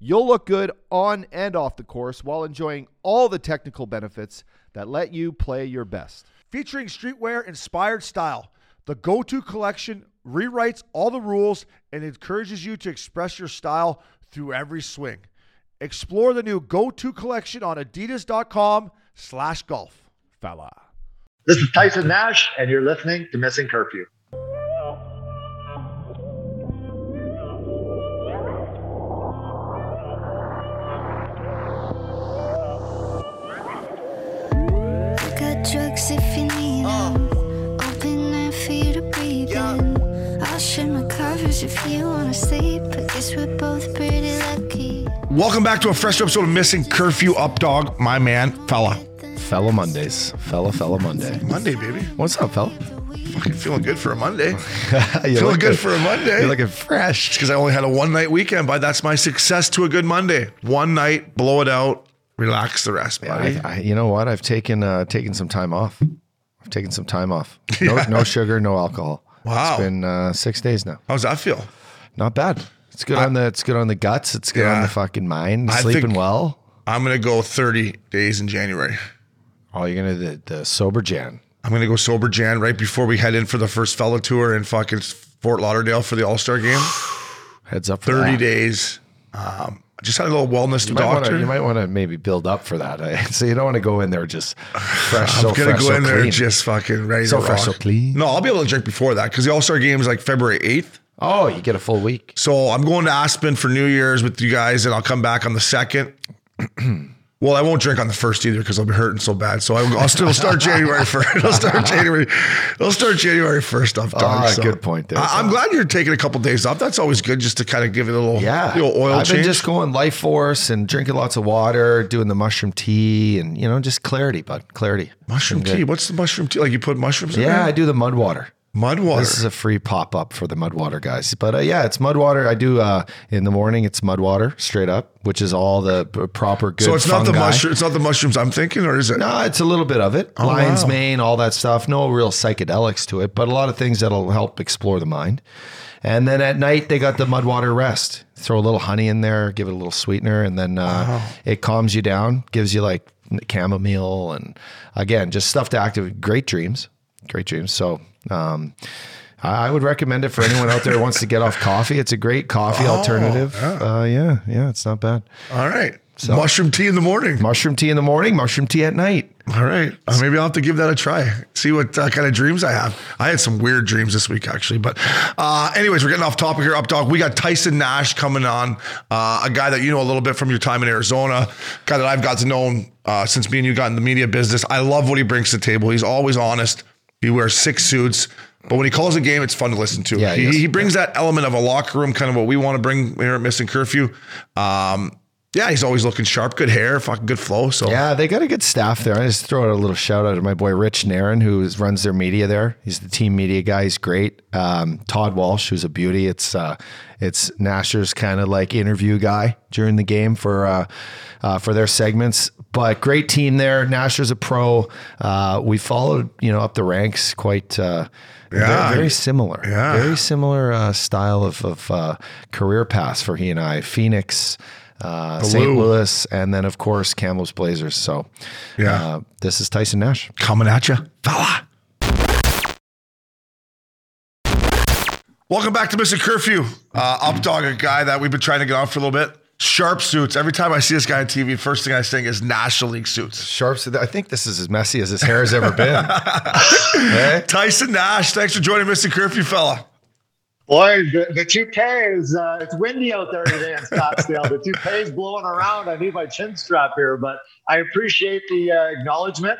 You'll look good on and off the course while enjoying all the technical benefits that let you play your best. Featuring streetwear inspired style, the Go To collection rewrites all the rules and encourages you to express your style through every swing. Explore the new Go To collection on adidas.com slash golf. Fella. This is Tyson Nash, and you're listening to Missing Curfew. Drugs if you need uh. 'em. Open air for you to breathe in. I'll shed my covers if you wanna sleep. I guess we're both pretty lucky. Welcome back to a fresh episode of Missing Curfew Up Dog, my man, fella. Fella Mondays. Fella, fella Monday. Monday, baby. What's up, fella? Fucking feeling good for a Monday. Feeling look good for a Monday. You're looking fresh. because I only had a one night weekend, but that's my success to a good Monday. One night, blow it out, relax the rest, buddy. I, I, you know what? I've taken uh, taken some time off. I've taken some time off. No, Yeah. no sugar, no alcohol. Wow. It's been uh, six days now. How's that feel? Not bad. It's good on the it's good on the guts. It's good on the fucking mind. I Sleeping well. I'm gonna go 30 days in January. Oh, you're gonna the, the sober Jan. I'm gonna go sober Jan right before we head in for the first fellow tour in fucking Fort Lauderdale for the All Star game. Heads up for 30 that. days. Um, I just had a little wellness You might, wanna, doctor. you might want to maybe build up for that. eh? So you don't want to go in there just fresh, I'm so gonna fresh, go so in there clean. just fucking ready So to fresh, rock. so clean. No, I'll be able to drink before that because the All Star game is like February 8th. oh, you get a full week. So I'm going to Aspen for New Year's with you guys, and I'll come back on the second. well, I won't drink on the first either because I'll be hurting so bad. So I'll, I'll still start January first. I'll start January. I'll start January first. Off, dog. Ah, So good point there, I, am glad you're taking a couple days off. That's always good, just to kind of give it a little, Yeah, little oil I've change. been just going life force and drinking lots of water, doing the mushroom tea, and you know, just clarity, bud, clarity. mushroom tea. What's the mushroom tea? Like you put mushrooms in Yeah, I do the mud water. Mud water. This is a free pop up for the Mudwater guys. But uh, yeah, it's Mudwater. I do uh, in the morning. It's Mudwater straight up, which is all the proper good. so it's not the mushroom. It's not the mushrooms I'm thinking, or is it? No, it's a little bit of it. Lion's Oh, wow. mane, all that stuff. No real psychedelics to it, but a lot of things that'll help explore the mind. And then at night they got the Mudwater rest. Throw a little honey in there, give it a little sweetener, and then uh, it calms you down. Gives you like chamomile and again just stuff to activate. Great dreams, great dreams. So. Um, I would recommend it for anyone out there who wants to get off coffee. It's a great coffee Oh, alternative. Uh, yeah, yeah, it's not bad. All right. mushroom tea in the morning. Mushroom tea in the morning, mushroom tea at night. All right. Uh, maybe I'll have to give that a try. See what uh, kind of dreams I have. I had some weird dreams this week, actually. But, uh, anyways, we're getting off topic here, up dog. We got Tyson Nash coming on, uh, a guy that you know a little bit from your time in Arizona, guy that I've got to know uh, since me and you got in the media business. I love what he brings to the table. He's always honest. He wears six suits. But when he calls a game, it's fun to listen to. Yeah, he he, he brings that element of a locker room, kind of what we want to bring here at Missing Curfew. Um, yeah, he's always looking sharp, good hair, fucking good flow. So Yeah, they got a good staff there. I just throw out a little shout out to my boy Rich Nairn, who runs their media there. He's the team media guy. He's great. Um, Todd Walsh, who's a beauty. It's uh, it's Nasher's kind of like interview guy during the game for uh, uh, for their segments. But great team there. Nasher's a pro. Uh, we followed you know up the ranks quite. Uh, Yeah. very, very similar. Yeah. Very similar uh, style of, of uh, career paths for he and I. Phoenix, uh, St. Louis, and then of course Kamloops Blazers. So, Yeah. uh, this is Tyson Nash. coming at you, fella. Welcome back to Missing Curfew. Uh, up dog, a guy that we've been trying to get on for a little bit. Sharp suits. Every time I see this guy on TV, first thing I think is National League suits. Sharps. I think this is as messy as his hair has ever been. Hey? Tyson Nash, thanks for joining Missing Curfew, fella. Boy, the, the toupee is, uh, it's windy out there today in Scottsdale. the toupee is blowing around. I need my chin strap here, but I appreciate the uh, acknowledgement.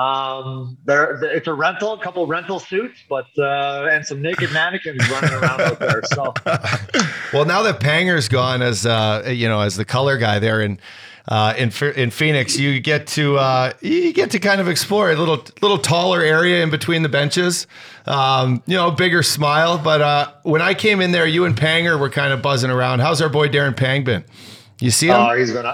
Um, there, it's a rental, a couple rental suits, but uh, and some naked mannequins running around out there. So Well, now that Panger's gone as uh, you know as the color guy there, and uh, in in Phoenix, you get to uh, you get to kind of explore a little little taller area in between the benches. Um, you know, bigger smile. But uh, when I came in there, you and Panger were kind of buzzing around. How's our boy Darren Pang been? You see him? Oh, he's been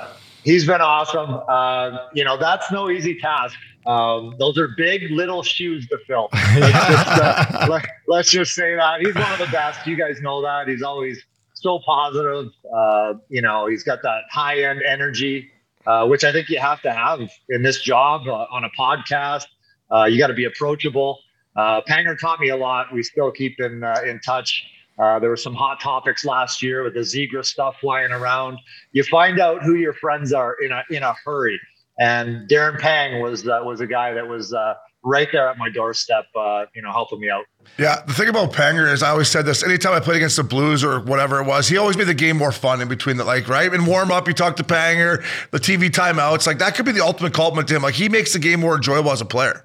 he's been awesome. Uh, you know, that's no easy task. Um, those are big little shoes to fill. Let's, just, uh, let, let's just say that he's one of the best. You guys know that. He's always so positive. Uh, you know, he's got that high end energy, uh, which I think you have to have in this job uh, on a podcast. Uh, you got to be approachable. Uh, Panger taught me a lot. We still keep in uh, in touch. Uh, there were some hot topics last year with the Zegra stuff flying around. You find out who your friends are in a in a hurry. And Darren Pang was uh, was a guy that was uh, right there at my doorstep, uh, you know, helping me out. Yeah, the thing about Panger is I always said this. Anytime I played against the Blues or whatever it was, he always made the game more fun in between the like right in warm up. You talk to Panger, the TV timeouts, like that could be the ultimate compliment to him. Like he makes the game more enjoyable as a player.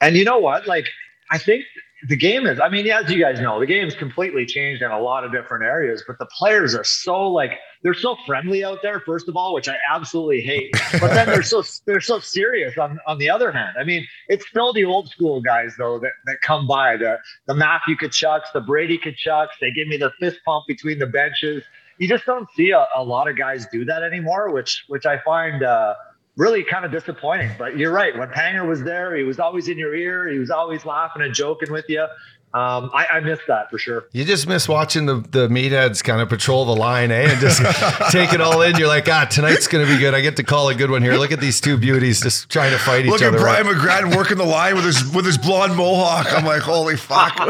And you know what? Like I think the game is. I mean, as you guys know, the game's completely changed in a lot of different areas. But the players are so like they're so friendly out there. First of all, which I absolutely hate. But then they're so they're so serious. On on the other hand, I mean, it's still the old school guys though that, that come by the the Matthew Tkachuks, the Brady Tkachuks. They give me the fist pump between the benches. You just don't see a, a lot of guys do that anymore, which which I find. uh really kind of disappointing. But you're right. When Panger was there, he was always in your ear. He was always laughing and joking with you. Um, I, I missed that for sure. You just miss watching the the meatheads kind of patrol the line, eh? And just take it all in. You're like, ah, tonight's gonna be good. I get to call a good one here. Look at these two beauties just trying to fight each other. Look at other. Brian McGrattan working the line with his with his blonde mohawk. I'm like, holy fuck.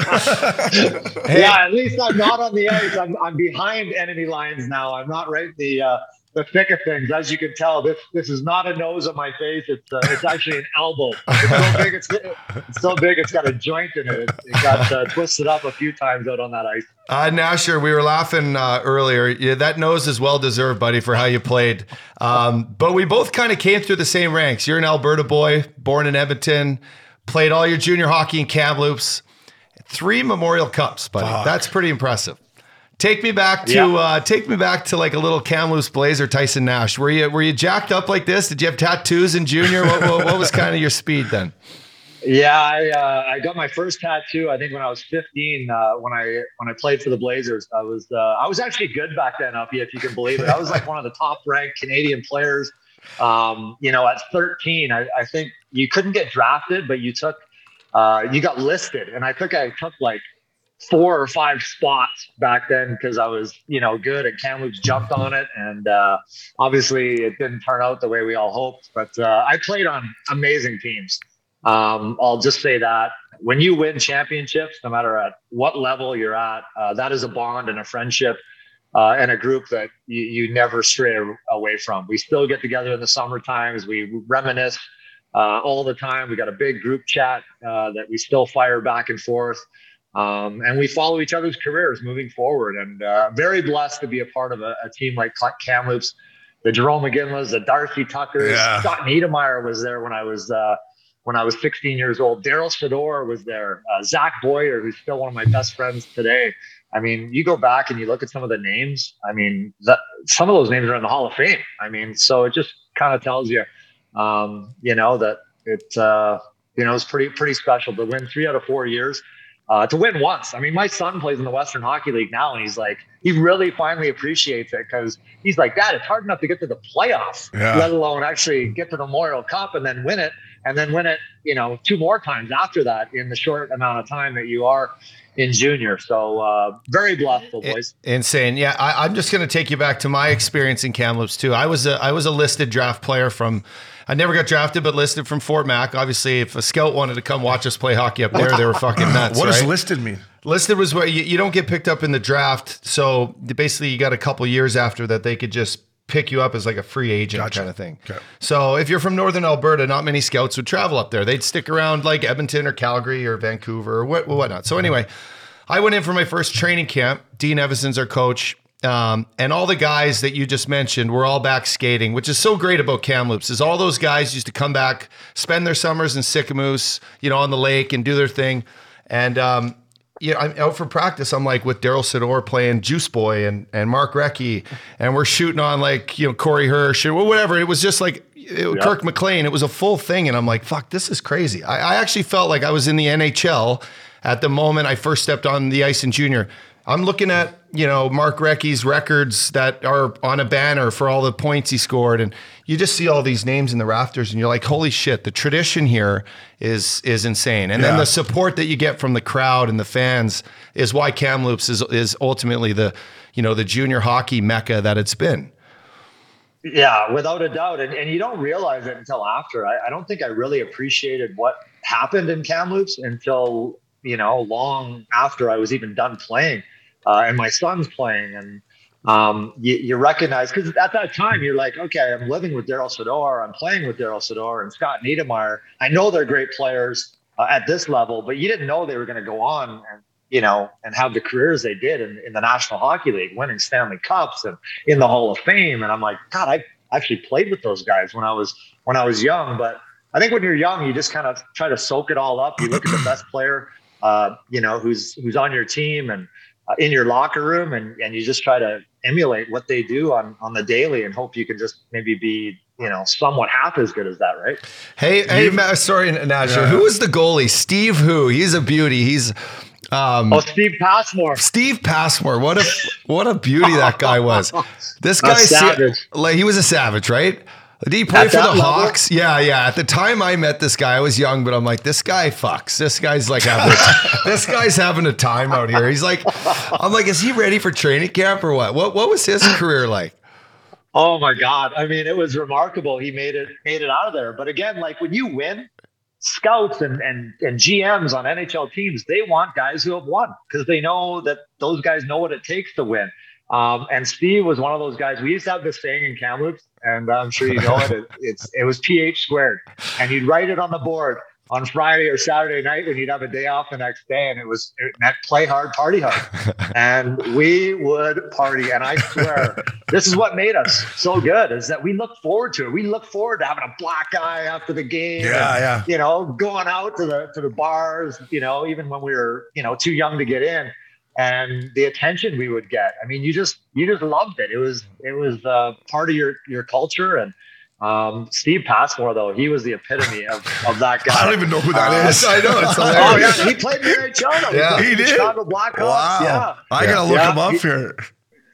Yeah, at least I'm not on the ice. I'm, I'm behind enemy lines now. I'm not right in the uh, the thick of things. As you can tell, this this is not a nose on my face. It's uh, it's actually an elbow. It's so big. It's, it's so big. It's got a joint in it. It, it got uh, twisted up a few times out on that ice. Uh, Nasher, we were laughing uh, earlier. Yeah, that nose is well deserved, buddy, for how you played. Um, but we both kind of came through the same ranks. You're an Alberta boy, born in Edmonton, played all your junior hockey in Kamloops, three Memorial Cups, buddy. Fuck. That's pretty impressive. Take me back to Yeah. uh, take me back to like a little Kamloops Blazer, Tyson Nash. Were you were you jacked up like this? Did you have tattoos in junior? What, what, what was kind of your speed then? Yeah, I uh, I got my first tattoo. I think when I was 15, uh, when I when I played for the Blazers, I was uh, I was actually good back then, Uppy, if you can believe it. I was like one of the top ranked Canadian players. Um, you know, at 13, I, I think you couldn't get drafted, but you took uh, you got listed, and I think I took like four or five spots back then because I was you know good, and Kamloops jumped on it, and uh, obviously it didn't turn out the way we all hoped. But uh, I played on amazing teams. Um, I'll just say that when you win championships, no matter at what level you're at, uh, that is a bond and a friendship uh, and a group that you, you never stray away from. We still get together in the summer times. We reminisce uh, all the time. We got a big group chat uh, that we still fire back and forth. Um, and we follow each other's careers moving forward. And uh, very blessed to be a part of a, a team like Kamloops, the Jarome Iginlas, the Darcy Tuckers. Yeah. Scott Niedermayer was there when I was uh, when I was 16 years old. Darryl Sydor was there. Uh, Zac Boyer, who's still one of my best friends today. I mean, you go back and you look at some of the names. I mean, that, some of those names are in the Hall of Fame. I mean, so it just kind of tells you, um, you know, that it, uh, you know, it's pretty pretty special to win three out of four years. Uh, to win once. I mean, my son plays in the Western Hockey League now, and he's like, he really finally appreciates it because he's like, Dad, it's hard enough to get to the playoffs, Yeah. let alone actually get to the Memorial Cup and then win it, and then win it, you know, two more times after that in the short amount of time that you are in junior. So uh, very blessed, boys. Insane. Yeah, I, I'm just going to take you back to my experience in Kamloops too. I was a I was a listed draft player from. I never got drafted, but listed from Fort Mac. Obviously, if a scout wanted to come watch us play hockey up there, they were fucking nuts. what does right? listed mean? Listed was where you, you don't get picked up in the draft. So basically, you got a couple years after that, they could just pick you up as like a free agent Gotcha. kind of thing. Okay. So if you're from Northern Alberta, not many scouts would travel up there. They'd stick around like Edmonton or Calgary or Vancouver or what, whatnot. So anyway, I went in for my first training camp. Dean Evason's our coach. Um, and all the guys that you just mentioned were all back skating, which is so great about Kamloops is all those guys used to come back, spend their summers in Sicamous, you know, on the lake and do their thing. And um, you know, I'm out for practice. I'm like with Darryl Sydor playing Juice Boy and and Mark Recchi, and we're shooting on like you know Corey Hirsch or whatever. It was just like it, Kirk McLean. It was a full thing, and I'm like, fuck, this is crazy. I, I actually felt like I was in the NHL at the moment I first stepped on the ice in junior. I'm looking at you know Mark Recchi's records that are on a banner for all the points he scored, and you just see all these names in the rafters, and you're like, holy shit! The tradition here is is insane, and then the support that you get from the crowd and the fans is why Kamloops is is ultimately the you know the junior hockey mecca that it's been. Yeah, without a doubt. And, and you don't realize it until after. I, I don't think I really appreciated what happened in Kamloops until, you know, long after I was even done playing uh, and my son's playing. And um, you, you recognize, because at that time you're like, okay, I'm living with Darryl Sydor, I'm playing with Darryl Sydor and Scott Niedermayer. I know they're great players uh, at this level, but you didn't know they were going to go on and, you know, and have the careers they did in, in the National Hockey League, winning Stanley Cups and in the Hall of Fame. And I'm like, God, I actually played with those guys when I was when I was young. But I think when you're young, you just kind of try to soak it all up. You look at the best player, uh, you know, who's who's on your team and uh, in your locker room, and and you just try to emulate what they do on on the daily, and hope you can just maybe be you know somewhat half as good as that, right? Hey, hey, Ma- sorry, Nasher. Yeah. Who was the goalie? Steve who? He's a beauty. He's um, Oh, Steve Passmore. Steve Passmore. What a what a beauty that guy was. This guy, se- savage. like he was a savage, right? Did he play At for the level? Hawks? Yeah, yeah. At the time I met this guy, I was young, but I'm like, this guy fucks. This guy's like having a, this guy's having a time out here. He's like, I'm like, is he ready for training camp or what? What what was his career like? Oh my God. I mean, it was remarkable. He made it made it out of there. But again, like when you win, scouts and and, and GMs on NHL teams, they want guys who have won because they know that those guys know what it takes to win. Um, and Steve was one of those guys. We used to have this saying in Kamloops, and I'm sure you know it. it it's it was PH squared, and you'd write it on the board on Friday or Saturday night when you'd have a day off the next day, and it was it meant play hard, party hard, and we would party. And I swear, this is what made us so good is that we look forward to it. We look forward to having a black eye after the game. Yeah, and, yeah. You know, going out to the to the bars. You know, even when we were you know too young to get in, and the attention we would get. I mean, you just you just loved it. It was it was uh, part of your your culture and. Um, Steve Passmore, though, he was the epitome of, of that guy. I don't even know who that Uh, is. I know it's Oh yeah, he played in the NHL. though. Yeah. He did? Chicago Blackhawks. Wow. Yeah, I gotta look Yeah. him up here.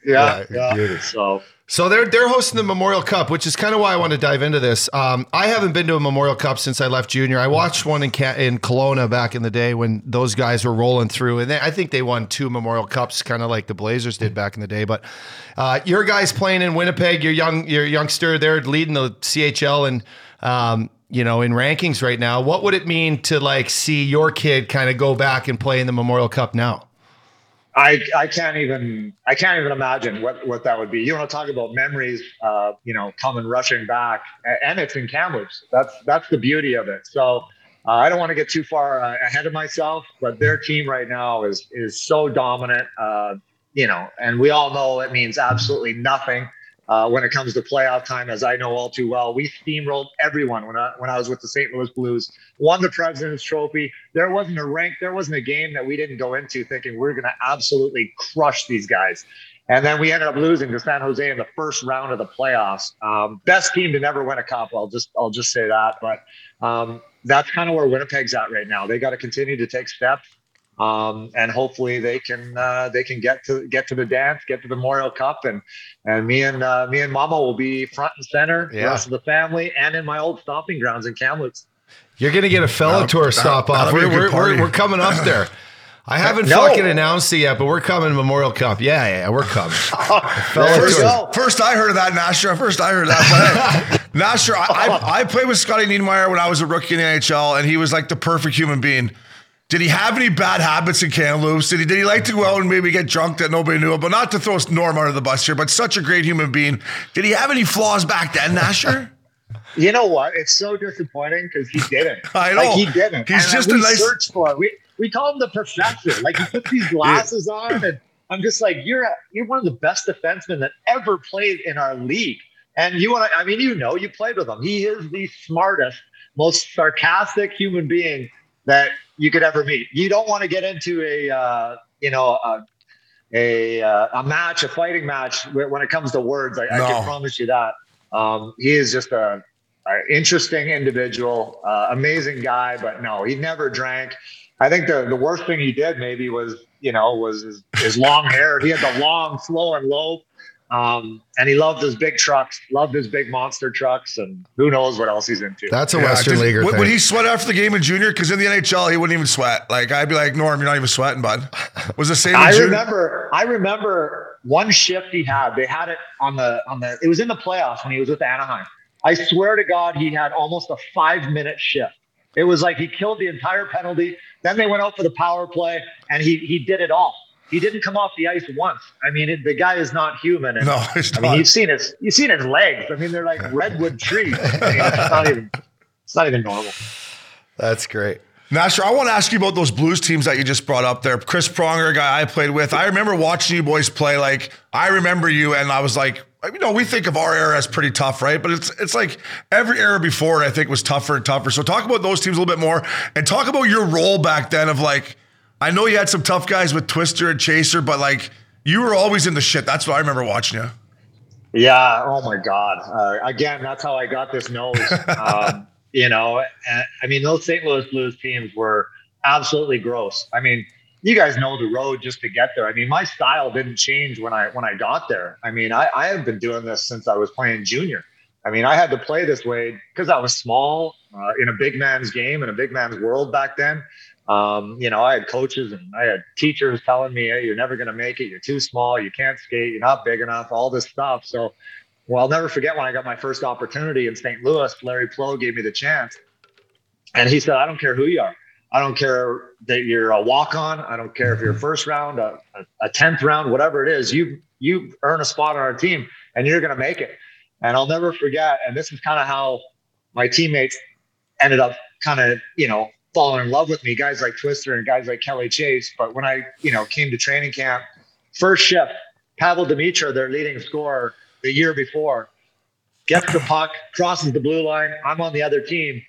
yeah, Yeah, yeah. dude. So So they're they're hosting the Memorial Cup, which is kind of why I want to dive into this. Um, I haven't been to a Memorial Cup since I left junior. I watched one in Ca- in Kelowna back in the day when those guys were rolling through, and they, I think they won two Memorial Cups, kind of like the Blazers did back in the day. But uh, your guys playing in Winnipeg, you're young, you're youngster. They're leading the CHL and. Um, you know, in rankings right now, what would it mean to like see your kid kind of go back and play in the Memorial Cup now? I I can't even I can't even imagine what what that would be. You want to talk about memories, uh, you know, coming rushing back, and it's in Kamloops. That's that's the beauty of it. So. Uh, I don't want to get too far uh, ahead of myself, but their team right now is is so dominant, uh, you know, and we all know it means absolutely nothing uh, when it comes to playoff time, as I know all too well. We steamrolled everyone when I when I was with the St. Louis Blues, won the President's Trophy. There wasn't a rank, there wasn't a game that we didn't go into thinking we're going to absolutely crush these guys. And then we ended up losing to San Jose in the first round of the playoffs. Um, best team to never win a cup. I'll just I'll just say that. But um, that's kind of where Winnipeg's at right now. They got to continue to take steps, um, and hopefully they can uh, they can get to get to the dance, get to the Memorial Cup, and and me and uh, me and Mama will be front and center. The Yeah. rest of the family, and in my old stomping grounds in Kamloops. You're gonna get a fellow That- tour that- stop off. that'll We're, we're, we're, we're coming up there. I haven't No. fucking announced it yet, but we're coming Memorial Cup. Yeah, yeah, we're coming. First, first I heard of that, Nasher. First I heard of that. But hey, Nasher, I, I, I played with Scotty Niedermayer when I was a rookie in the NHL, and he was like the perfect human being. Did he have any bad habits in Kamloops? Did he, did he like to go out and maybe get drunk that nobody knew about? Not to throw Norm under the bus here, but such a great human being. Did he have any flaws back then, Nasher? You know what? It's so disappointing because he didn't. I know. Like he didn't. He's And uh, just we a nice- search for it. We we call him the professor. Like he puts these glasses on, and I'm just like, you're you're one of the best defensemen that ever played in our league. And you want to? I mean, you know, you played with him. He is the smartest, most sarcastic human being that you could ever meet. You don't want to get into a uh, you know a a, uh, a match, a fighting match when it comes to words. I, no. I can promise you that. Um, he is just a, a interesting individual, uh, amazing guy, but no, he never drank. I think the the worst thing he did maybe was you know was his, his long hair. He had the long, flowing lobe. Um, and he loved his big trucks, loved his big monster trucks, and who knows what else he's into. That's a yeah, Western leaguer. Would, would, he sweat after the game in junior? Because in the NHL, he wouldn't even sweat. Like I'd be like, Norm, you're not even sweating, bud. Was the same. I remember. I remember one shift he had. They had it on the on the. It was in the playoffs when he was with Anaheim. I swear to God, he had almost a five minute shift. It was like he killed the entire penalty. Then they went out for the power play, and he he did it all. He didn't come off the ice once. I mean, it, the guy is not human. And, no, I mean, you've seen his you've seen his legs. I mean, they're like redwood trees. I mean, it's not even it's not even normal. That's great. Nasher, I want to ask you about those Blues teams that you just brought up there. Chris Pronger, a guy I played with. I remember watching you boys play. Like, I remember you, and I was like, you know, we think of our era as pretty tough, right? But it's it's like every era before it, I think, was tougher and tougher. So talk about those teams a little bit more, and talk about your role back then of like I know you had some tough guys with Twister and Chaser, but like you were always in the shit. That's what I remember watching you. Yeah. Oh my God. Uh, again, that's how I got this nose. um, you know, I mean, those St. Louis Blues teams were absolutely gross. I mean, you guys know the road just to get there. I mean, my style didn't change when I when I got there. I mean, I, I have been doing this since I was playing junior. I mean, I had to play this way because I was small uh, in a big man's game in a big man's world back then. Um, you know, I had coaches and I had teachers telling me, "Hey, you're never going to make it. You're too small. You can't skate. You're not big enough." All this stuff. So, well, I'll never forget when I got my first opportunity in St. Louis. Larry Pleau gave me the chance, and he said, "I don't care who you are. I don't care that you're a walk-on. I don't care if you're first round, a, a tenth round, whatever it is. You you earn a spot on our team, and you're going to make it." And I'll never forget. And this is kind of how my teammates ended up kind of, you know, falling in love with me, guys like Twister and guys like Kelly Chase. But when I, you know, came to training camp, first shift, Pavel Demitra, their leading scorer the year before, gets the puck, crosses the blue line. I'm on the other team.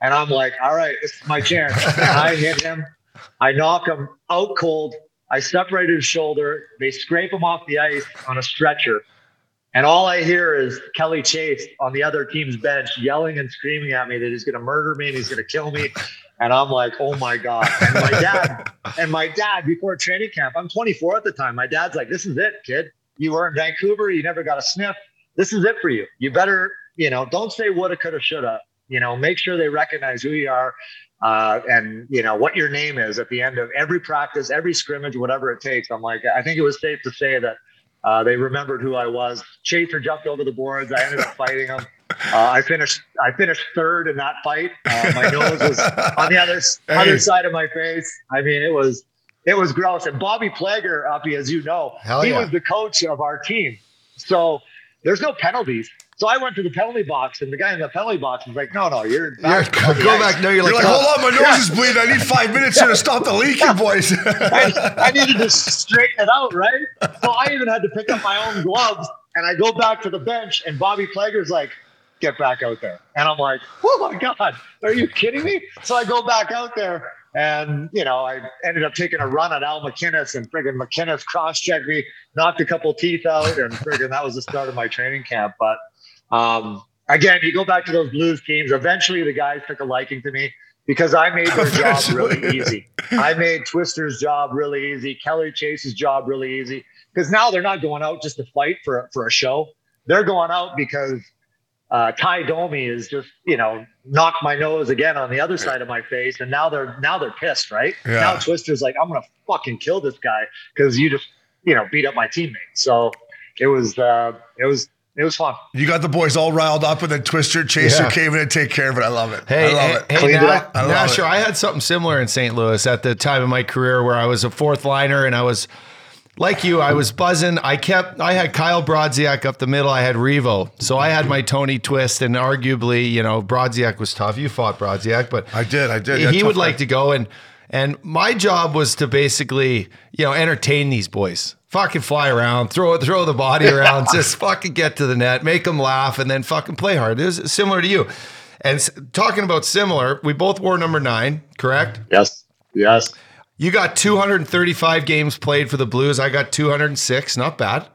And I'm like, all right, this is my chance. And I hit him. I knock him out cold. I separate his shoulder. They scrape him off the ice on a stretcher. And all I hear is Kelly Chase on the other team's bench yelling and screaming at me that he's going to murder me and he's going to kill me. And I'm like, oh my God. And my dad, and my dad before training camp, I'm 24 at the time. My dad's like, this is it, kid. You were in Vancouver. You never got a sniff. This is it for you. You better, you know, don't say woulda, coulda, shoulda. You know, make sure they recognize who you are uh, and, you know, what your name is at the end of every practice, every scrimmage, whatever it takes. I'm like, I think it was safe to say that uh, they remembered who I was. Chaser jumped over the boards. I ended up fighting him. Uh, I finished. I finished third in that fight. Uh, my nose was on the other hey. other side of my face. I mean, it was it was gross. And Bobby Plager, Uppy, as you know, Hell he yeah. was the coach of our team. So there's no penalties. So I went to the penalty box, and the guy in the penalty box was like, "No, no, you're back. You're, go back. No, you're, you're like, hold on, my nose yeah. is bleeding. I need five minutes here to stop the leaking, boys. I, I needed to straighten it out, right? So I even had to pick up my own gloves, and I go back to the bench, and Bobby Plager's like, "Get back out there," and I'm like, "Oh my god, are you kidding me?" So I go back out there, and, you know, I ended up taking a run at Al MacInnis and friggin' MacInnis cross checked me, knocked a couple teeth out, and friggin' that was the start of my training camp. But um, again, you go back to those Blues teams, eventually the guys took a liking to me because I made their job really easy. I made Twister's job really easy, Kelly Chase's job really easy. Because now they're not going out just to fight for, for a show. They're going out because uh, Tie Domi is just you know knocked my nose again on the other side of my face, and now they're now they're pissed, right? Yeah. Now Twister's like, I'm gonna fucking kill this guy because you just you know beat up my teammate. So it was uh, it was it was fun. You got the boys all riled up, and then Twister Chaser yeah. came in and take care of it. I love it. Hey, I love hey, it. Hey, now, I, now, sure. I had something similar in St. Louis at the time of my career where I was a fourth liner and I was like you, I was buzzing. I kept, I had Kyle Brodziak up the middle. I had Revo. So I had my Tony Twist, and arguably, you know, Brodziak was tough. You fought Brodziak, but I did, I did. He would like to go, and and my job was to basically, you know, entertain these boys. Fucking fly around, throw throw the body around, just fucking get to the net, make them laugh, and then fucking play hard. It was similar to you. And talking about similar, we both wore number nine, correct? Yes. Yes. You got 235 games played for the Blues. I got 206. Not bad.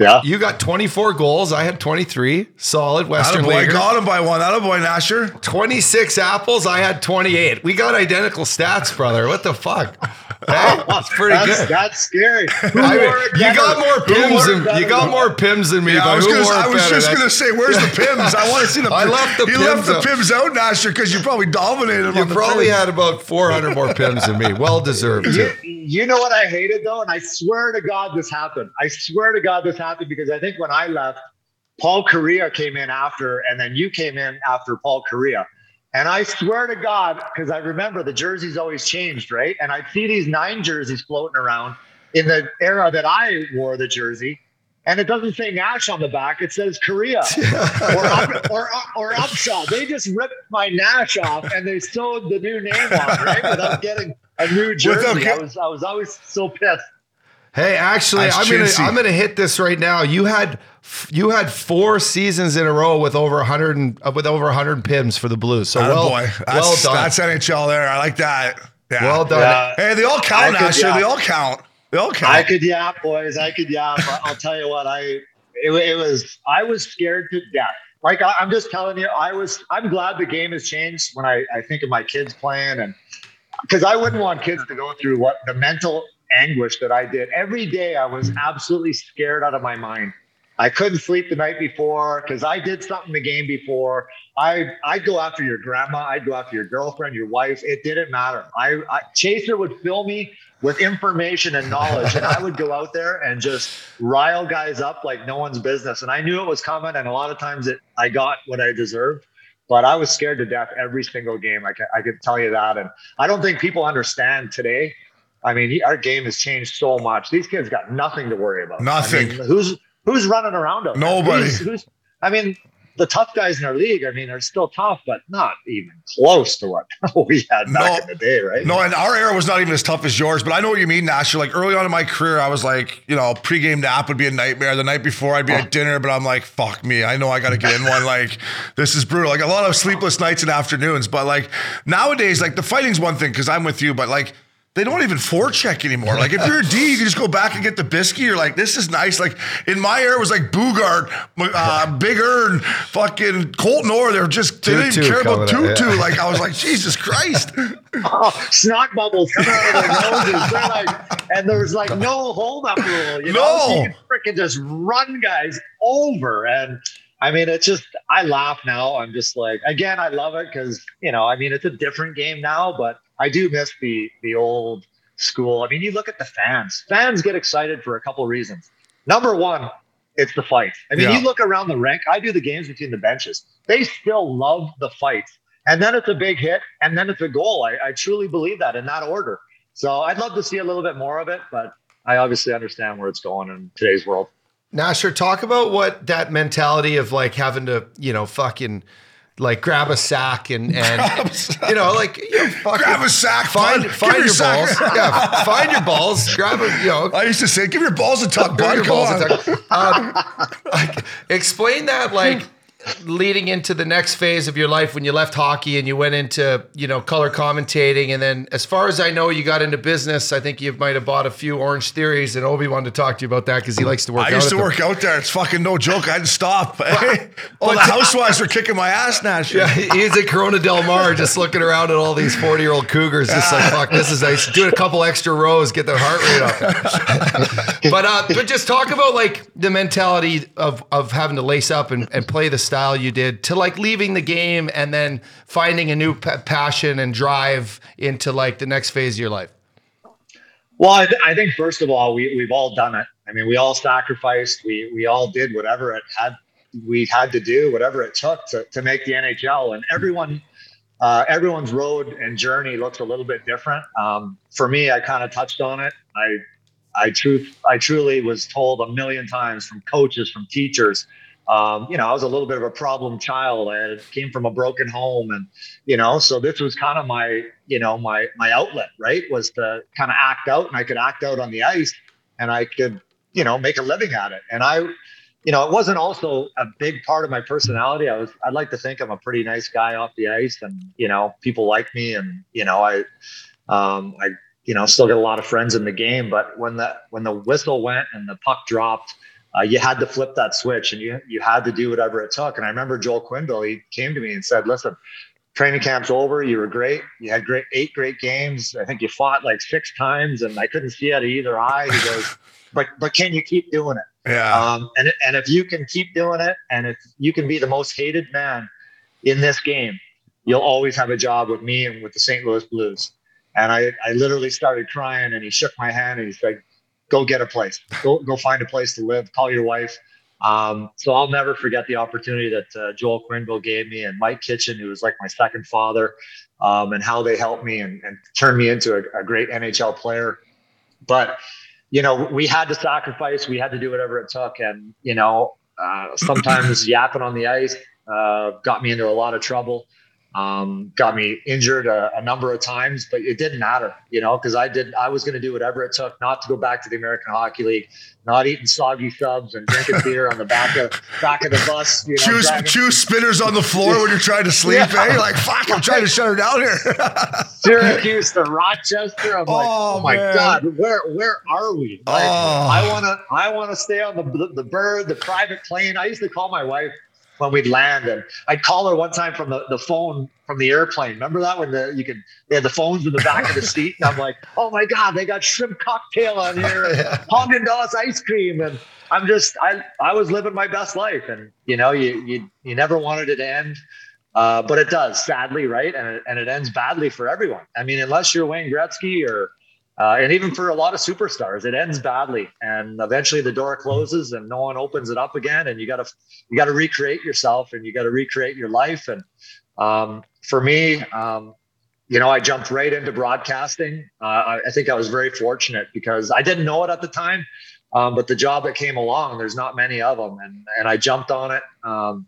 Yeah. You got 24 goals. I had 23. Solid Western boy, Leaguer. got him by one. That boy, Nasher. 26 apples. I had 28. We got identical stats, brother. What the fuck? That's pretty that's, good. That's scary. Who I mean, wore it you got more pims than better? you got more pims than me. Yeah, but I was, gonna, I was just gonna say, where's the Pims? I want to see the. I left the You left Pims the out. Pims out, Nasher, because you probably dominated. You the probably had about 400 more pims than me. Well deserved You, you know what I hated though, and I swear to God this happened. I swear to God this happened because I think when I left, Paul Kariya came in after, and then you came in after Paul Kariya. And I swear to God, because I remember the jerseys always changed, right? And I'd see these nine jerseys floating around in the era that I wore the jersey. And it doesn't say Nash on the back; it says Kariya or up, or or Upshall. They just ripped my Nash off and they sewed the new name on, right? Without getting a new jersey. I was I was always so pissed. Hey, actually, That's I'm gonna. I'm gonna hit this right now. You had you had four seasons in a row with over 100 and, uh, with over 100 pims for the Blues. So Atta well, boy. That's, well done. That's NHL there. I like that. Yeah. well done. Yeah. Hey, they all I count, could- Nasher. yeah. They all count. They all count. I could yap, boys. I could yap. I'll tell you what. I it, it was I was scared to death. Like I, I'm just telling you, I was. I'm glad the game has changed when I I think of my kids playing and because I wouldn't want kids to go through what the mental anguish that I did every day. I was absolutely scared out of my mind. I couldn't sleep the night before because I did something the game before. I I'd go after your grandma. I'd go after your girlfriend, your wife. It didn't matter. I, I Chaser would fill me with information and knowledge, and I would go out there and just rile guys up like no one's business. And I knew it was coming, and a lot of times it I got what I deserved. But I was scared to death every single game. I can, I could tell you that, and I don't think people understand today. I mean, he- our game has changed so much. These kids got nothing to worry about. I Nothing. mean, who's who's running around there? Nobody. Who's, who's, I mean, the tough guys in our league. I mean, they're still tough, but not even close to what we had back No. in the day, right? No, and our era was not even as tough as yours, but I know what you mean, Nasher. Like early on in my career, I was like, you know, pregame nap would be a nightmare. The night before, I'd be Oh. at dinner, but I'm like, fuck me. I know I got to get in one. Like, this is brutal. Like a lot of sleepless nights and afternoons. But like nowadays, like the fighting's one thing because I'm with you, but like, they don't even forecheck anymore. Like if you're a D, you can just go back and get the biscuit. You're like, this is nice. Like in my era, it was like Boogaard, uh, Big Earn, fucking Colton Orr. They're just they didn't even care about coming out, Tutu. yeah. Like I was like, Jesus Christ. oh, snot bubbles coming out of their noses. They're like, and there was like no hold up rule. You know, No. so you freaking just run guys over. And I mean, it's just I laugh now. I'm just like, again, I love it because you know, I mean, it's a different game now, but I do miss the the old school. I mean, you look at the fans. Fans get excited for a couple reasons. Number one, it's the fight. I mean, Yeah. you look around the rink. I do the games between the benches. They still love the fights. And then it's a big hit, and then it's a goal. I, I truly believe that in that order. So I'd love to see a little bit more of it, but I obviously understand where it's going in today's world. Nasher, talk about what that mentality of like having to, you know, fucking like grab a sack and and you know, like you know, fucking Grab a sack, find find your, your balls. yeah, find your balls, grab a you know, I used to say, give your balls a tuck, bud. your balls on. and tuck- um, like, explain that like leading into the next phase of your life when you left hockey and you went into you know color commentating and then as far as I know you got into business I think you might have bought a few Orange Theories and Obi wanted to talk to you about that because he likes to work I out used to them. work out there. It's fucking no joke. I to stop. all the housewives were kicking my ass now. Yeah, he's at Corona Del Mar, just looking around at all these forty-year-old cougars, just like fuck, this is nice. Do a couple extra rows, get their heart rate up. but uh, but just talk about like the mentality of of having to lace up and, and play the style you did to like leaving the game and then finding a new pa- passion and drive into like the next phase of your life. Well, I, th- I think first of all, we we've all done it. I mean, we all sacrificed. We we all did whatever it had we had to do, whatever it took to to make the NHL. And everyone, uh, everyone's road and journey looks a little bit different. Um, for me, I kind of touched on it. I I truth I truly was told a million times from coaches, from teachers. Um, you know, I was a little bit of a problem child. I came from a broken home, and you know, so this was kind of my, you know, my my outlet, right? Was to kind of act out, and I could act out on the ice, and I could, you know, make a living at it. And I, you know, it wasn't also a big part of my personality. I was, I'd like to think I'm a pretty nice guy off the ice, and you know, people like me, and you know, I, Um, I, you know, still get a lot of friends in the game, but when the when the whistle went and the puck dropped, uh, you had to flip that switch and you you had to do whatever it took. And I remember Joel Quenneville, he came to me and said, "Listen, training camp's over. You were great. You had great eight great games. I think you fought like six times, and I couldn't see out of either eye." He goes, "But but can you keep doing it?" Yeah. Um, and and if you can keep doing it, and if you can be the most hated man in this game, you'll always have a job with me and with the St. Louis Blues. And I, I literally started crying and he shook my hand and he's like, go get a place, go, go find a place to live, call your wife. Um, so I'll never forget the opportunity that uh, Joel Quenneville gave me and Mike Kitchen, who was like my second father, um, and how they helped me and, and turned me into a, a great NHL player. But, you know, we had to sacrifice, we had to do whatever it took. And, you know, uh, sometimes yapping on the ice uh, got me into a lot of trouble um, got me injured a, a, number of times, but it didn't matter, you know, because I did. I was going to do whatever it took not to go back to the American Hockey League, not eating soggy subs and drinking beer on the back of back of the bus. You know, choose choose spinners on the floor when you're trying to sleep. Yeah. Eh? Like fuck, I'm trying to shut her down here. Syracuse to Rochester. I'm like, Oh, oh my man. god, where where are we? Like, Oh. I wanna I wanna stay on the the bird, the private plane. I used to call my wife when we'd land, and I'd call her one time from the, the phone from the airplane. Remember that when the you could they had the phones in the back of the seat, and I'm like, oh my god, they got shrimp cocktail on here, and Haagen Dazs ice cream, and I'm just I I was living my best life, and you know you you you never wanted it to end. Uh, but it does, sadly, right? And it, and it ends badly for everyone. I mean, unless you're Wayne Gretzky or, uh, and even for a lot of superstars, it ends badly. And eventually the door closes and no one opens it up again. And you got to, you got to recreate yourself and you got to recreate your life. And um, for me, um, you know, I jumped right into broadcasting. Uh, I, I think I was very fortunate because I didn't know it at the time. Um, but the job that came along, there's not many of them. And, and I jumped on it. Um,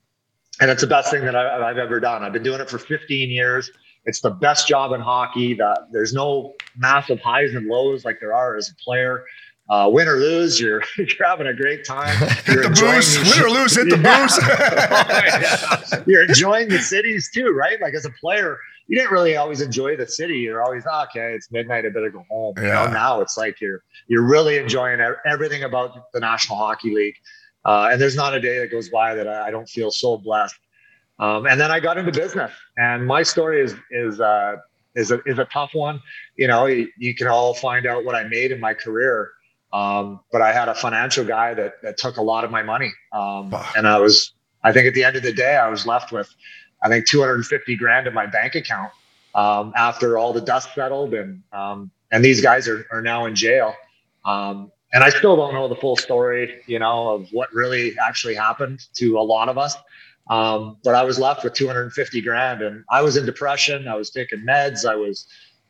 and it's the best thing that I, I've ever done. I've been doing it for 15 years. It's the best job in hockey. That there's no massive highs and lows like there are as a player. Uh, win or lose, you're you're having a great time. hit You're the enjoying booze, win or lose, hit the Yeah. booze. Yeah. You're enjoying the cities too, right? Like as a player, you didn't really always enjoy the city. You're always "Ah, okay. It's midnight. I better go home. You know, now it's like you're you're really enjoying everything about the National Hockey League. Uh, and there's not a day that goes by that I, I don't feel so blessed. Um, and then I got into business, and my story is is uh, is a is a tough one. You know, you, you can all find out what I made in my career, um, but I had a financial guy that that took a lot of my money, um, and I was I think at the end of the day I was left with I think 250 grand in my bank account um, after all the dust settled, and um, and these guys are are now in jail. Um, and I still don't know the full story, you know, of what really actually happened to a lot of us. Um, but I was left with 250 grand and I was in depression. I was taking meds. I was,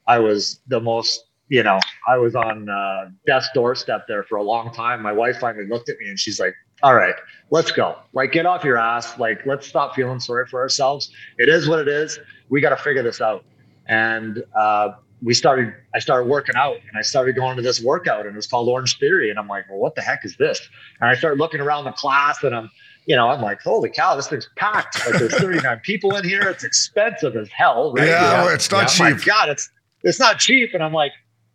I was the most, you know, I was on uh, death's doorstep there for a long time. My wife finally looked at me and she's like, all right, let's go. Like, get off your ass. Like, let's stop feeling sorry for ourselves. It is what it is. We got to figure this out. And, uh, we started, I started working out and I started going to this workout and it was called Orange Theory. And I'm like, well, what the heck is this? And I started looking around the class and I'm, you know, I'm like, holy cow, this thing's packed. Like there's 39 people in here. It's expensive as hell, right? Yeah, well, it's not Oh my cheap. God, it's it's not cheap. And I'm like,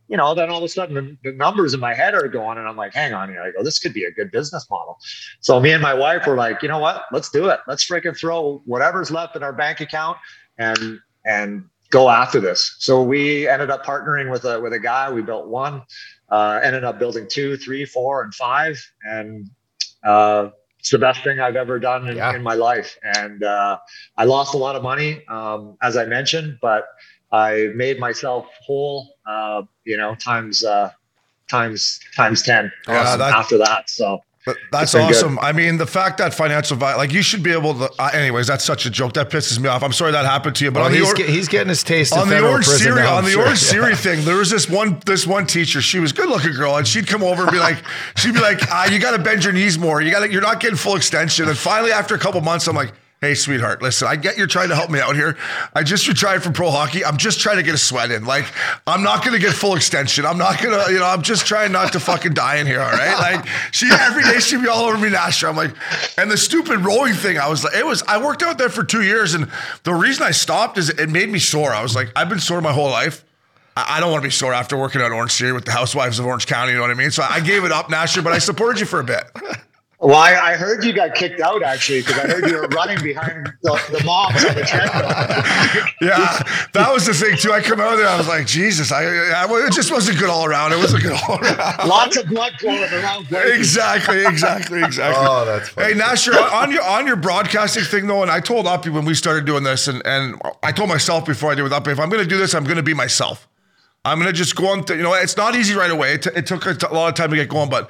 you know, then all of a sudden the, the numbers in my head are going, and I'm like, hang on here. I go, this could be a good business model. So me and my wife were like, you know what? Let's do it. Let's freaking throw whatever's left in our bank account and and go after this. So we ended up partnering with a with a guy. We built one, uh, ended up building two, three, four, and five, and uh, it's the best thing I've ever done in, Yeah. in my life. And uh, I lost a lot of money, um, as I mentioned, but I made myself whole. Uh, you know, times uh, times times ten awesome that- after that. So But that's been good. awesome. I mean, the fact that financial vi- like you should be able to. Uh, anyways, that's such a joke. That pisses me off. I'm sorry that happened to you. But Well, on the he's, or- get- he's getting his taste on the orange Siri, on the sure. orange Yeah. Siri thing, there was this one this one teacher. She was good looking girl, and she'd come over and be like, she'd be like, ah, "You got to bend your knees more. You got to. You're not getting full extension." And finally, after a couple months, I'm like. Hey, sweetheart, listen, I get you're trying to help me out here. I just retired from pro hockey. I'm just trying to get a sweat in. Like, I'm not going to get full extension. I'm not going to, you know, I'm just trying not to fucking die in here. All right. Like, she, every day she'd be all over me, Nasher. I'm like, and the stupid rowing thing, I was like, it was, I worked out there for two years. And the reason I stopped is it made me sore. I was like, I've been sore my whole life. I, don't want to be sore after working at Orange City with the Housewives of Orange County. You know what I mean? So I gave it up, Nasher, but I supported you for a bit. Well, I, I heard you got kicked out actually because I heard you were running behind the, the moms on the treadmill. yeah, that was the thing too. I come out there, and I was like, Jesus, I, I it just wasn't good all around. It wasn't good all around. Lots of blood flowing in the. Exactly, exactly, exactly. Oh, that's funny. Hey, Nasher, on your on your broadcasting thing though, and I told Uppy when we started doing this, and and I told myself before I did with Uppy, if I'm going to do this, I'm going to be myself. I'm going to just go on. Th- you know, it's not easy right away. It, t- it took a t- a lot of time to get going, but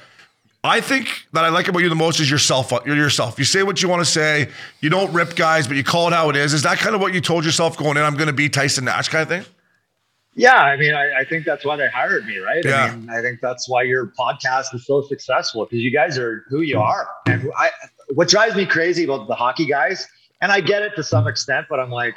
I think that I like about you the most is yourself. You're yourself. You say what you want to say. You don't rip guys, but you call it how it is. Is that kind of what you told yourself going in? I'm going to be Tyson Nash kind of thing. Yeah, I mean, I, I think that's why they hired me, right? Yeah. I mean, I think that's why your podcast is so successful because you guys are who you are. And I, what drives me crazy about the hockey guys, and I get it to some extent, but I'm like,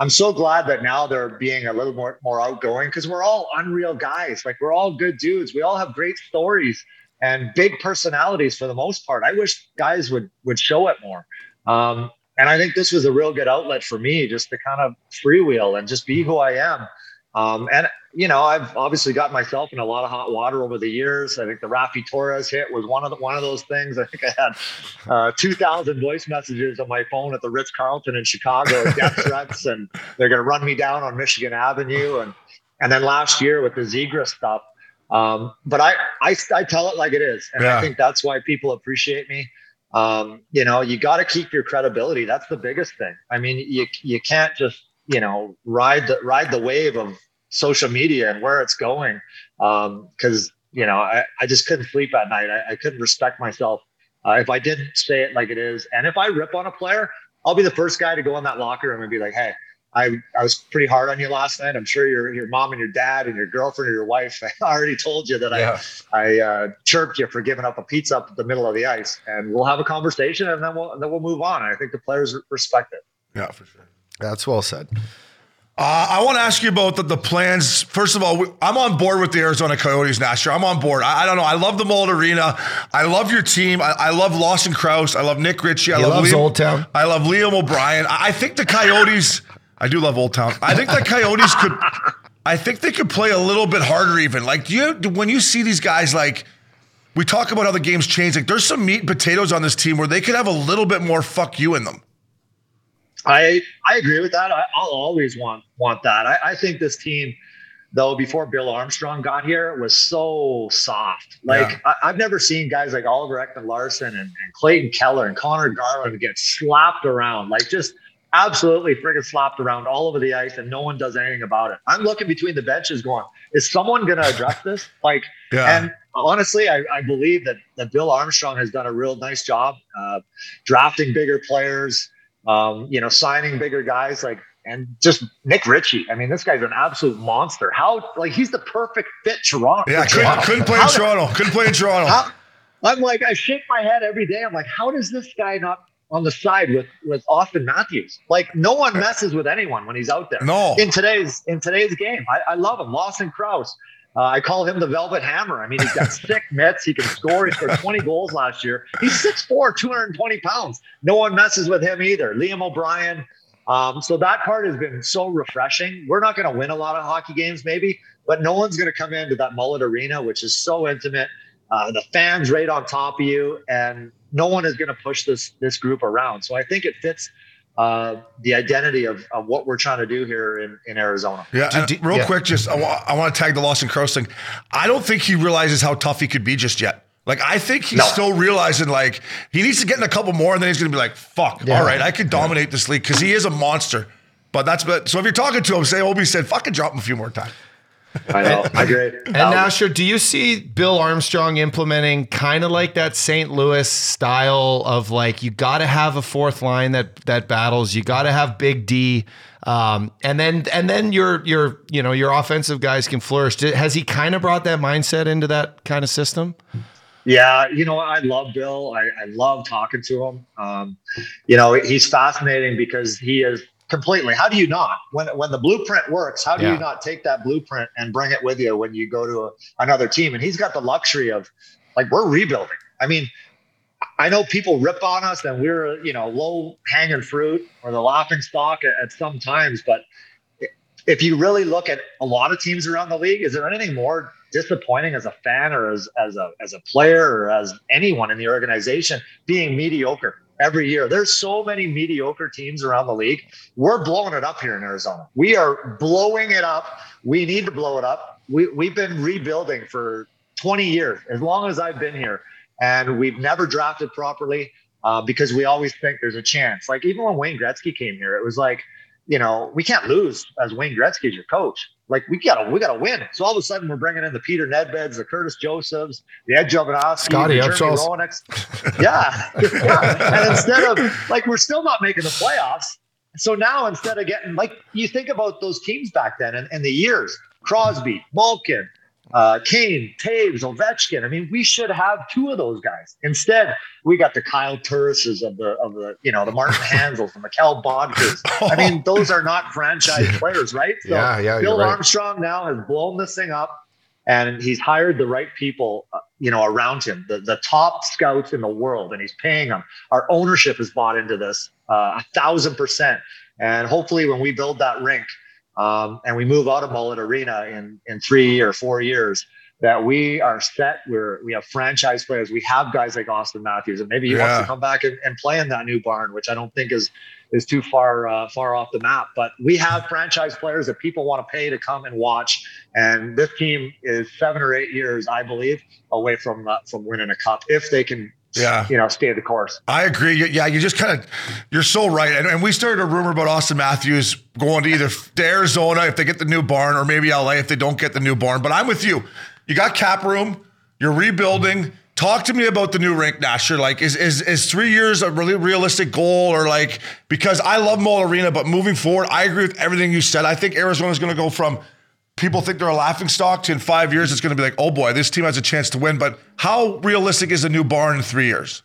I'm so glad that now they're being a little more more outgoing because we're all unreal guys. Like we're all good dudes. We all have great stories and big personalities for the most part. I wish guys would would show it more. Um, and I think this was a real good outlet for me just to kind of freewheel and just be who I am. Um, and you know, I've obviously got myself in a lot of hot water over the years. I think the Raffi Torres hit was one of the, one of those things. I think I had uh, 2,000 voice messages on my phone at the Ritz Carlton in Chicago, death threats, and they're going to run me down on Michigan Avenue. And and then last year with the Zegras stuff. Um, but I, I I tell it like it is, and Yeah. I think that's why people appreciate me. Um, you know, you got to keep your credibility. That's the biggest thing. I mean, you you can't just you know ride the ride the wave of social media and where it's going Um, because you know I, I just couldn't sleep at night I, I couldn't respect myself uh, if i didn't say it like it is and if i rip on a player i'll be the first guy to go in that locker room and be like hey I, I was pretty hard on you last night. I'm sure your your mom and your dad and your girlfriend or your wife I already told you that Yeah. I I uh, chirped you for giving up a pizza up at the middle of the ice, and we'll have a conversation, and then we'll then we'll move on. I think the players respect it. Yeah, for sure. That's well said. Uh, I want to ask you about the, the plans. First of all, we, I'm on board with the Arizona Coyotes, Nasher. I'm on board. I, I don't know. I love the Mullet Arena. I love your team. I, I love Lawson Crouse. I love Nick Ritchie. I He love loves Liam, Old Town. I love Liam O'Brien. I, I think the Coyotes. I do love Old Town. I think the Coyotes could. I think they could play a little bit harder, even. Like, do you when you see these guys like. We talk about how the game's changed. Like, there's some meat and potatoes on this team where they could have a little bit more fuck you in them. I I agree with that. I, I'll always want want that. I, I think this team, though, before Bill Armstrong got here, was so soft. Like Yeah. I, I've never seen guys like Oliver Ekman-Larsson and, and Clayton Keller and Conor Garland get slapped around, like just absolutely friggin' slapped around all over the ice, and no one does anything about it. I'm looking between the benches, going, is someone going to address this? Like, Yeah. and honestly, I, I believe that that Bill Armstrong has done a real nice job uh, drafting bigger players um, you know, signing bigger guys like and just Nick Ritchie. I mean, this guy's an absolute monster. How like he's the perfect fit Toronto. yeah, couldn't, Toronto. couldn't play in Toronto. Couldn't play in Toronto. how- I'm like, I shake my head every day. I'm like, how does this guy not on the side with with Auston Matthews? Like, no one messes with anyone when he's out there. No. In today's in today's game, I, I love him. Lawson Crouse. Uh, I call him the Velvet Hammer. I mean, he's got sick mitts. He can score. He scored 20 goals last year. He's 6'4", 220 pounds. No one messes with him either. Liam O'Brien. Um, so that part has been so refreshing. We're not going to win a lot of hockey games, maybe, but no one's going to come into that mullet arena, which is so intimate. Uh, the fans right on top of you, and no one is going to push this this group around. So I think it fits uh, the identity of, of what we're trying to do here in, in Arizona. Yeah, Do- and real yeah. quick, just I wa- I want to tag the Lawson Crouse thing. I don't think he realizes how tough he could be just yet. Like I think he's No. still realizing like he needs to get in a couple more, and then he's gonna be like, "Fuck, Yeah. all right, I could dominate this league because he is a monster." But that's but so if you're talking to him, say Obi said, "Fucking drop him a few more times." I know. I agree. And Nasher, do you see Bill Armstrong implementing kind of like that St. Louis style of like you got to have a fourth line that that battles, you got to have Big D, um, and then and then your your you know your offensive guys can flourish. Has he kind of brought that mindset into that kind of system? Yeah, you know, I love Bill. I, I love talking to him. Um, you know, he's fascinating because he is completely. How do you not when when the blueprint works? How do Yeah. you not take that blueprint and bring it with you when you go to a, another team? And he's got the luxury of like we're rebuilding. I mean, I know people rip on us and we're you know low hanging fruit or the laughing stock at, at some times, but if you really look at a lot of teams around the league, is there anything more disappointing as a fan or as, as a as a player or as anyone in the organization being mediocre every year? There's so many mediocre teams around the league. We're blowing it up here in Arizona. We are blowing it up. We need to blow it up. We we've been rebuilding for 20 years, as long as I've been here, and we've never drafted properly uh, because we always think there's a chance. Like even when Wayne Gretzky came here, it was like you know, we can't lose as Wayne Gretzky as your coach. Like we gotta, we gotta win. So all of a sudden, we're bringing in the Petr Nedveds, the Curtis Josephs, the Ed Jovanovski, Scotty Jeremy yeah, yeah. And instead of like, we're still not making the playoffs. So now instead of getting like, you think about those teams back then and, and the years: Crosby, Malkin, uh, Kane, Toews, Ovechkin. I mean, we should have two of those guys. Instead, we got the Kyle Turrises of the of the you know the Martin Hanzals, the Mikkel Boedkers. I mean, those are not franchise players, right? So yeah, yeah. Bill right. Armstrong now has blown this thing up, and he's hired the right people, uh, you know, around him, the the top scouts in the world, and he's paying them. Our ownership has bought into this uh, a thousand percent, and hopefully, when we build that rink um, and we move out of Mullet Arena in in three or four years, that we are set. We're we have franchise players. We have guys like Auston Matthews, and maybe he yeah. wants to come back and, and, play in that new barn, which I don't think is is too far uh, far off the map. But we have franchise players that people want to pay to come and watch. And this team is seven or eight years, I believe, away from uh, from winning a cup if they can yeah. you know, stay the course. I agree. Yeah, you just kind of, you're so right. And, and, we started a rumor about Auston Matthews going to either to Arizona if they get the new barn or maybe LA if they don't get the new barn. But I'm with you. You got cap room, you're rebuilding. Talk to me about the new rink, Nasher. Like, is is is three years a really realistic goal, or like because I love Mullet Arena, but moving forward, I agree with everything you said. I think Arizona's going to go from people think they're a laughing stock to in five years it's going to be like, oh boy, this team has a chance to win. But how realistic is a new barn in three years?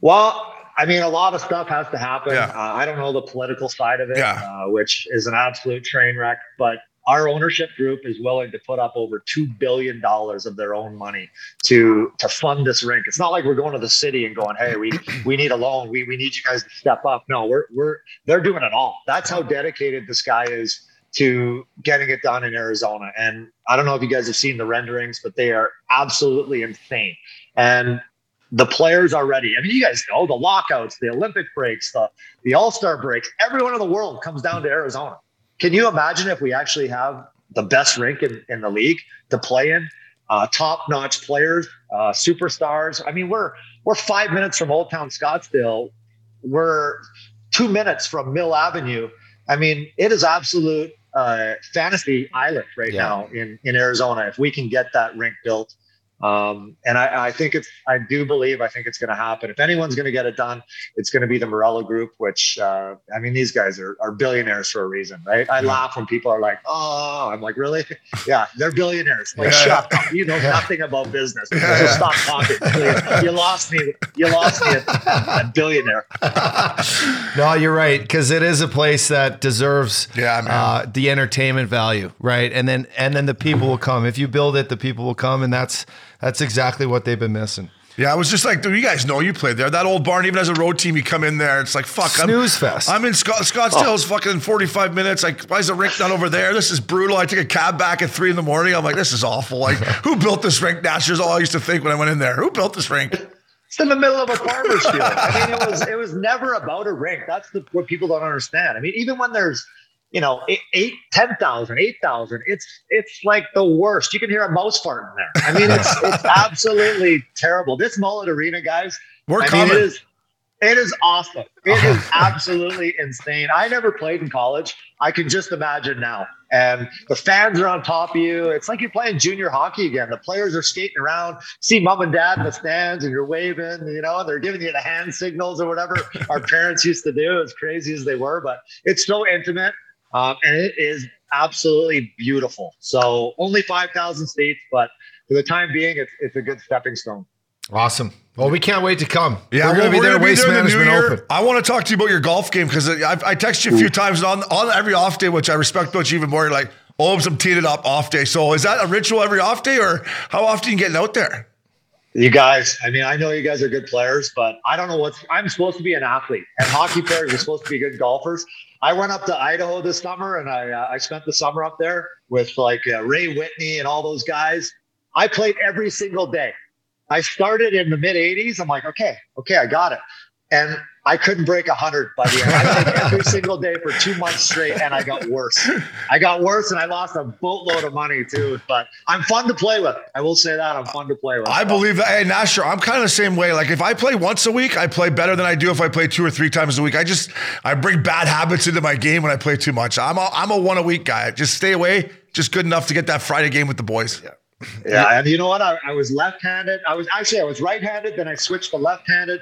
Well, I mean, a lot of stuff has to happen. Yeah. Uh, I don't know the political side of it, yeah. uh, which is an absolute train wreck. But our ownership group is willing to put up over two billion dollars of their own money to to fund this rink. It's not like we're going to the city and going, "Hey, we we need a loan. We we need you guys to step up." No, we're we're they're doing it all. That's how dedicated this guy is to getting it done in Arizona. And I don't know if you guys have seen the renderings, but they are absolutely insane. And the players are ready. I mean, you guys know the lockouts, the Olympic breaks, the, the All Star breaks, everyone in the world comes down to Arizona. Can you imagine if we actually have the best rink in, in the league to play in? Uh, top notch players, uh, superstars. I mean, we're we're five minutes from Old Town Scottsdale. We're two minutes from Mill Avenue. I mean, it is absolute uh, fantasy island right yeah. now in in Arizona. If we can get that rink built, um, and I, I, think it's, I do believe, I think it's going to happen. If anyone's going to get it done, it's going to be the Meruelo Group, which, uh, I mean, these guys are, are billionaires for a reason, right? I yeah. laugh when people are like, oh, I'm like, really? Yeah, they're billionaires. Like, yeah. shut up. You know yeah. nothing about business. So stop talking. You lost me. You lost me a billionaire. no, you're right. Because it is a place that deserves yeah, uh, the entertainment value, right? And then, and then the people will come. If you build it, the people will come. And that's, that's exactly what they've been missing. Yeah, I was just like, dude, you guys know you played there. That old barn, even as a road team, you come in there. It's like, fuck. Snooze I'm, fest. I'm in Scott, Scottsdale. Oh. fucking 45 minutes. Like, why is the rink not over there? This is brutal. I take a cab back at three in the morning. I'm like, this is awful. Like, who built this rink? That's all I used to think when I went in there. Who built this rink? It's in the middle of a farmer's field. I mean, it was it was never about a rink. That's the, what people don't understand. I mean, even when there's you know, eight, eight 10,000, 8,000. It's, it's like the worst. You can hear a mouse fart in there. I mean, it's, it's absolutely terrible. This mullet arena, guys, we're I coming. Mean, it is, it is awesome. It is absolutely insane. I never played in college. I can just imagine now. And the fans are on top of you. It's like you're playing junior hockey again. The players are skating around, see mom and dad in the stands, and you're waving, you know, they're giving you the hand signals or whatever our parents used to do, as crazy as they were. But it's so intimate um, and it is absolutely beautiful. So only 5,000 seats, but for the time being, it's, it's a good stepping stone. Awesome. Well, we can't wait to come. Yeah, we're going to be there. Waste the Management Open. I want to talk to you about your golf game because I, I texted you a few times on on every off day, which I respect about you even more. You're like, oh, I'm teeing it up off day. So is that a ritual every off day, or how often are you getting out there? You guys, I mean, I know you guys are good players, but I don't know what's. I'm supposed to be an athlete, and hockey players are supposed to be good golfers. I went up to Idaho this summer, and I uh, I spent the summer up there with like uh, Ray Whitney and all those guys. I played every single day. I started in the mid 80s. I'm like, okay, okay, I got it. And I couldn't break 100 by the end. I played every single day for two months straight, and I got worse. I got worse, and I lost a boatload of money too. But I'm fun to play with. I will say that I'm fun to play with. I believe that. Hey, Nasher, I'm kind of the same way. Like if I play once a week, I play better than I do if I play two or three times a week. I just I bring bad habits into my game when I play too much. I'm a, I'm a one a week guy. Just stay away. Just good enough to get that Friday game with the boys. Yeah. Yeah, and you know what? I, I was left-handed. I was actually I was right-handed. Then I switched to left-handed,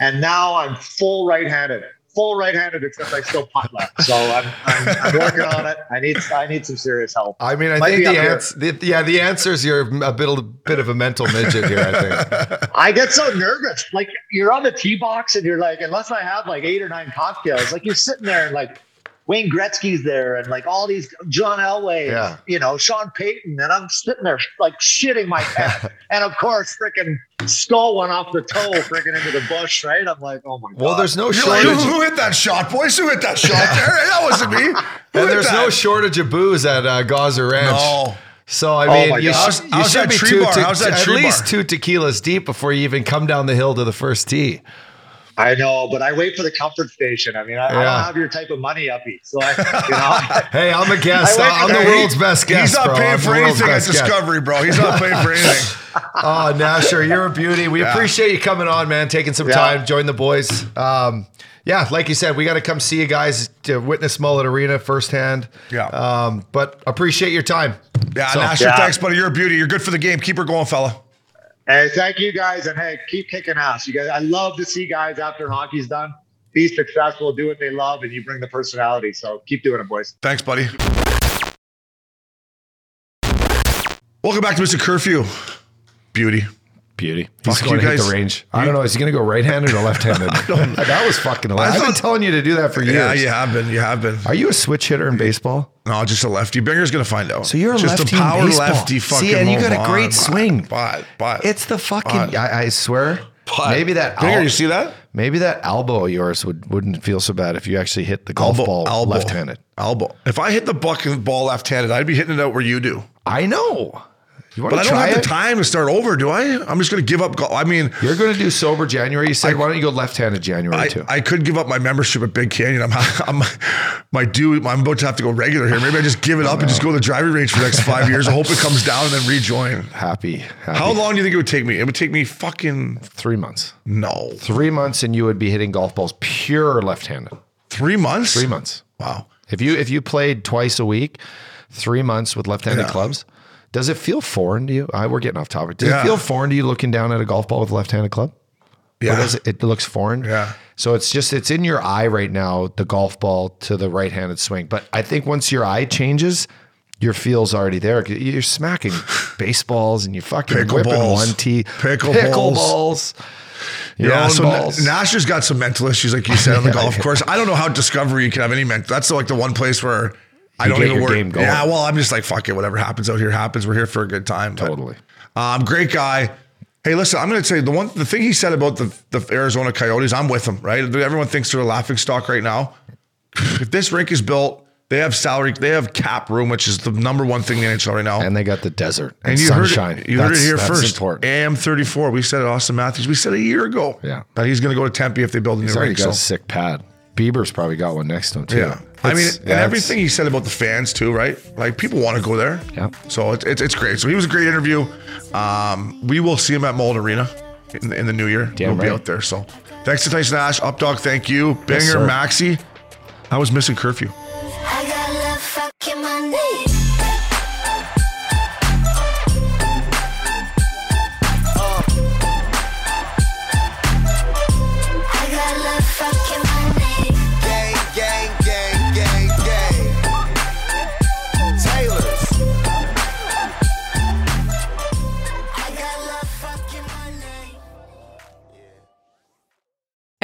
and now I'm full right-handed. Full right-handed, except I still putt left. So I'm, I'm, I'm working on it. I need I need some serious help. I mean, I Might think the answer, yeah, the answer is you're a bit, a bit of a mental midget here. I think. I get so nervous. Like you're on the tee box and you're like, unless I have like eight or nine cocktails, like you're sitting there and like Wayne Gretzky's there and like all these John Elway, Yeah. you know, Sean Payton, and I'm sitting there like shitting my pants. and of course, freaking skull went off the toe, freaking into the bush, right? I'm like, oh my god. Well, there's no You're like, shortage. who, who hit that shot, boys? Who hit that shot there? That wasn't me. Who and there's that? no shortage of booze at uh, Gozzer Ranch. No. So I Oh mean, my you, sh- you should be two te- at tree least two tequilas deep before you even come down the hill to the first tee. I know, but I wait for the comfort station. I mean, I, I don't have your type of money, uppy. So I, you know, Hey, I'm a guest. I went- I'm the Hey, world's best guest. He's not bro. paying I'm for anything at best guest. Discovery, bro. He's not paying for anything. Oh, Nasher, you're a beauty. We Yeah. appreciate you coming on, man. Taking some Yeah. time, join the boys. Um, yeah, like you said, we got to come see you guys to witness Mullet Arena firsthand. Yeah. Um, but appreciate your time. Yeah, So- Nasher, Yeah. thanks, buddy. You're a beauty. You're good for the game. Keep her going, fella. Hey, thank you guys, and hey, keep kicking ass. You guys, I love to see guys after hockey's done be successful, do what they love, and you bring the personality. So keep doing it, boys. Thanks, buddy. Welcome back to Mr. Curfew. Beauty. Beauty. Fuck He's going you to hit guys. the range. I don't know. Is he going to go right-handed or left-handed? that was fucking. I've been telling you to do that for years. Yeah, you have been. You have been. Are you a switch hitter in baseball? No, just a lefty. Binger's gonna find out. So you're a just lefty a in power baseball. lefty. See, and you got a great swing. But, but It's the fucking. I, I swear. but- maybe that. Binger, el- you see that? Maybe that elbow of yours would wouldn't feel so bad if you actually hit the golf ball left-handed. Elbow. If I hit the buck ball left-handed, I'd be hitting it out where you do. I know. You want But I don't have it? the time to start over, do I? I'm just gonna give up. Golf. I mean, You're going to do sober January. You said, why don't you go left-handed January I, too? I could give up my membership at Big Canyon. I'm, I'm my due. I'm about to have to go regular here. Maybe I just give it up and just go to the driving range for the next five years. I hope it comes down and then rejoin. happy. happy. How long do you think it would take me? It would take me fucking Three months. no Three months, and you would be hitting golf balls pure left-handed. three months. Three months. Wow. If you if you played twice a week, three months with left-handed Yeah. clubs, does it feel foreign to you? I, we're getting off topic. Does Yeah. it feel foreign to you looking down at a golf ball with a left-handed club? Or Yeah. does it, it looks foreign? Yeah. So it's just it's in your eye right now, the golf ball to the right-handed swing. But I think once your eye changes, your feel's already there. You're smacking baseballs and you fucking whipping Pickleballs. one tee, Pickleballs. pickleballs. Your Yeah, so balls. Nasher's got some mental issues, like you said, on the golf course. I don't know how Discovery can have any mental. That's like the one place where I don't even worry. Yeah, well, I'm just like fuck it. Whatever happens out here happens. We're here for a good time. But, Totally. Um, great guy. Hey, listen, I'm going to say the one, the thing he said about the, the Arizona Coyotes, I'm with him, right? Everyone thinks they're a laughing stock right now. If this rink is built, they have salary, they have cap room, which is the number one thing in the NHL right now. and they got the desert and, And you sunshine. heard it, you heard it here that's first. Important. AM 34. We said it, Auston Matthews. We said it a year ago. Yeah. That he's going to go to Tempe if they build a new He's already rink. got So, a sick pad. Bieber's probably got one next to him too. yeah. I mean, It's- and everything he said about the fans too, right? Like people want to go there. Yeah. So it's, it's, it's great. So he was a great interview. Um, we will see him at Mullet Arena in, the- in the new year. Damn we'll be out there. So thanks to Tyson Nash, Updog. Thank you. Banger sir. Maxi. I was missing curfew. I got love fucking my name. I